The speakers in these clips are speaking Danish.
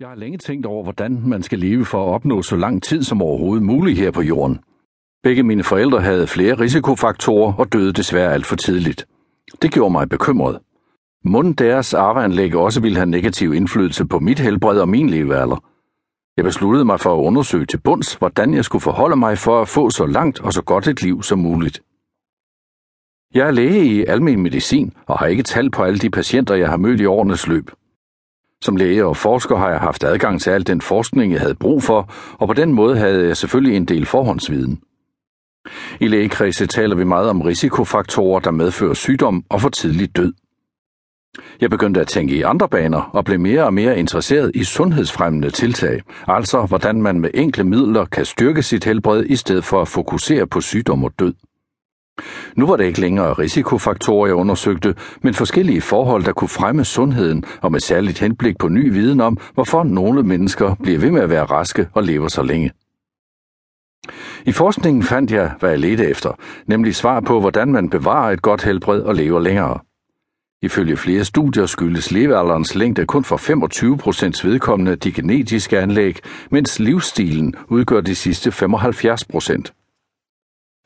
Jeg har længe tænkt over, hvordan man skal leve for at opnå så lang tid som overhovedet muligt her på jorden. Begge mine forældre havde flere risikofaktorer og døde desværre alt for tidligt. Det gjorde mig bekymret. Munden deres arveanlæg også ville have negativ indflydelse på mit helbred og min levealder. Jeg besluttede mig for at undersøge til bunds, hvordan jeg skulle forholde mig for at få så langt og så godt et liv som muligt. Jeg er læge i almen medicin og har ikke tal på alle de patienter, jeg har mødt i årenes løb. Som læge og forsker har jeg haft adgang til al den forskning, jeg havde brug for, og på den måde havde jeg selvfølgelig en del forhåndsviden. I lægekredse taler vi meget om risikofaktorer, der medfører sygdom og for tidlig død. Jeg begyndte at tænke i andre baner og blev mere og mere interesseret i sundhedsfremmende tiltag, altså hvordan man med enkle midler kan styrke sit helbred i stedet for at fokusere på sygdom og død. Nu var det ikke længere risikofaktorer, jeg undersøgte, men forskellige forhold, der kunne fremme sundheden, og med særligt henblik på ny viden om, hvorfor nogle mennesker bliver ved med at være raske og lever så længe. I forskningen fandt jeg, hvad jeg ledte efter, nemlig svar på, hvordan man bevarer et godt helbred og lever længere. Ifølge flere studier skyldes levealderens længde kun for 25 procents vedkommende de genetiske anlæg, mens livsstilen udgør de sidste 75 procent.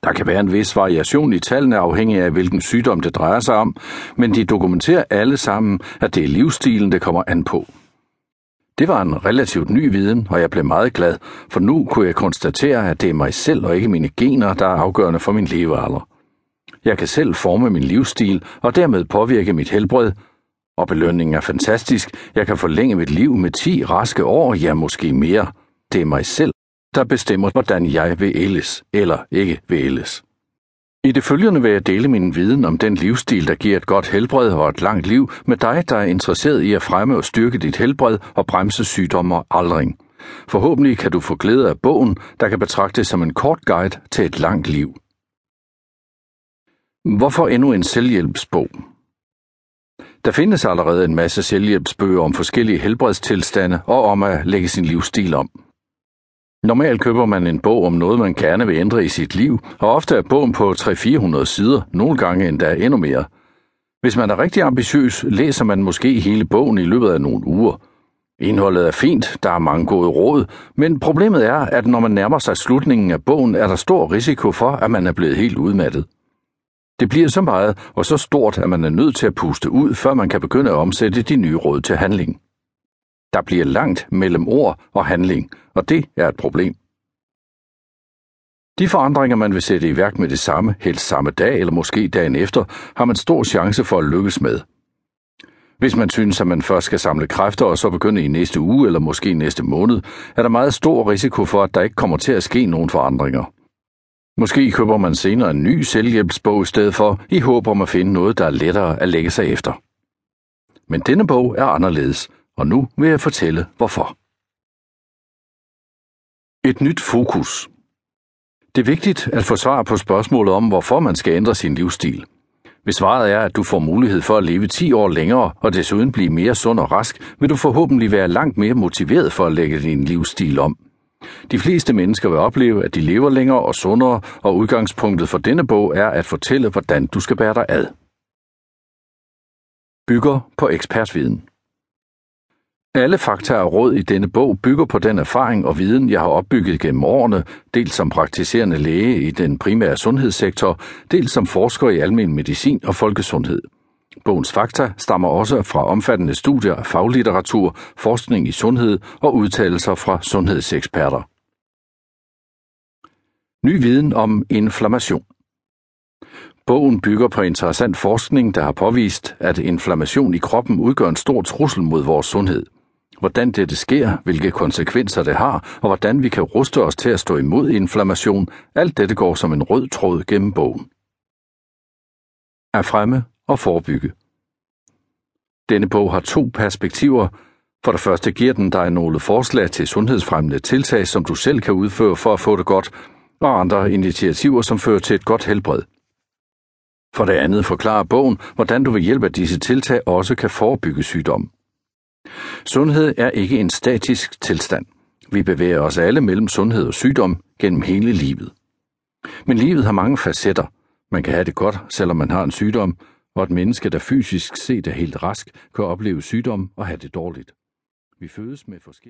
Der kan være en vis variation i tallene afhængig af, hvilken sygdom det drejer sig om, men de dokumenterer alle sammen, at det er livsstilen, det kommer an på. Det var en relativt ny viden, og jeg blev meget glad, for nu kunne jeg konstatere, at det er mig selv og ikke mine gener, der er afgørende for min levealder. Jeg kan selv forme min livsstil og dermed påvirke mit helbred, og belønningen er fantastisk. Jeg kan forlænge mit liv med 10 raske år, ja måske mere. Det er mig selv, der bestemmer, hvordan jeg vil ældes eller ikke vil ældes. I det følgende vil jeg dele min viden om den livsstil, der giver et godt helbred og et langt liv med dig, der er interesseret i at fremme og styrke dit helbred og bremse sygdomme og aldring. Forhåbentlig kan du få glæde af bogen, der kan betragtes som en kort guide til et langt liv. Hvorfor endnu en selvhjælpsbog? Der findes allerede en masse selvhjælpsbøger om forskellige helbredstilstande og om at lægge sin livsstil om. Normalt køber man en bog om noget, man gerne vil ændre i sit liv, og ofte er bogen på 300-400 sider, nogle gange endda endnu mere. Hvis man er rigtig ambitiøs, læser man måske hele bogen i løbet af nogle uger. Indholdet er fint, der er mange gode råd, men problemet er, at når man nærmer sig slutningen af bogen, er der stor risiko for, at man er blevet helt udmattet. Det bliver så meget og så stort, at man er nødt til at puste ud, før man kan begynde at omsætte de nye råd til handling. Der bliver langt mellem ord og handling, og det er et problem. De forandringer, man vil sætte i værk med det samme, helst samme dag eller måske dagen efter, har man stor chance for at lykkes med. Hvis man synes, at man først skal samle kræfter og så begynde i næste uge eller måske næste måned, er der meget stor risiko for, at der ikke kommer til at ske nogen forandringer. Måske køber man senere en ny selvhjælpsbog i stedet for, i håb om at finde noget, der er lettere at lægge sig efter. Men denne bog er anderledes, og nu vil jeg fortælle hvorfor. Et nyt fokus. Det er vigtigt at få svar på spørgsmålet om, hvorfor man skal ændre sin livsstil. Hvis svaret er, at du får mulighed for at leve 10 år længere og desuden blive mere sund og rask, vil du forhåbentlig være langt mere motiveret for at lægge din livsstil om. De fleste mennesker vil opleve, at de lever længere og sundere, og udgangspunktet for denne bog er at fortælle, hvordan du skal bære dig ad. Bygger på ekspertviden. Alle fakta og råd i denne bog bygger på den erfaring og viden, jeg har opbygget gennem årene, dels som praktiserende læge i den primære sundhedssektor, dels som forsker i almen medicin og folkesundhed. Bogens fakta stammer også fra omfattende studier af faglitteratur, forskning i sundhed og udtalelser fra sundhedseksperter. Ny viden om inflammation. Bogen bygger på interessant forskning, der har påvist, at inflammation i kroppen udgør en stor trussel mod vores sundhed. Hvordan dette sker, hvilke konsekvenser det har, og hvordan vi kan ruste os til at stå imod inflammation, alt dette går som en rød tråd gennem bogen. At fremme og forebygge. Denne bog har to perspektiver. For det første giver den dig nogle forslag til sundhedsfremmende tiltag, som du selv kan udføre for at få det godt, og andre initiativer, som fører til et godt helbred. For det andet forklarer bogen, hvordan du ved hjælp af disse tiltag også kan forebygge sygdom. Sundhed er ikke en statisk tilstand. Vi bevæger os alle mellem sundhed og sygdom gennem hele livet. Men livet har mange facetter. Man kan have det godt, selvom man har en sygdom, og et menneske, der fysisk set er helt rask, kan opleve sygdom og have det dårligt. Vi fødes med forskellige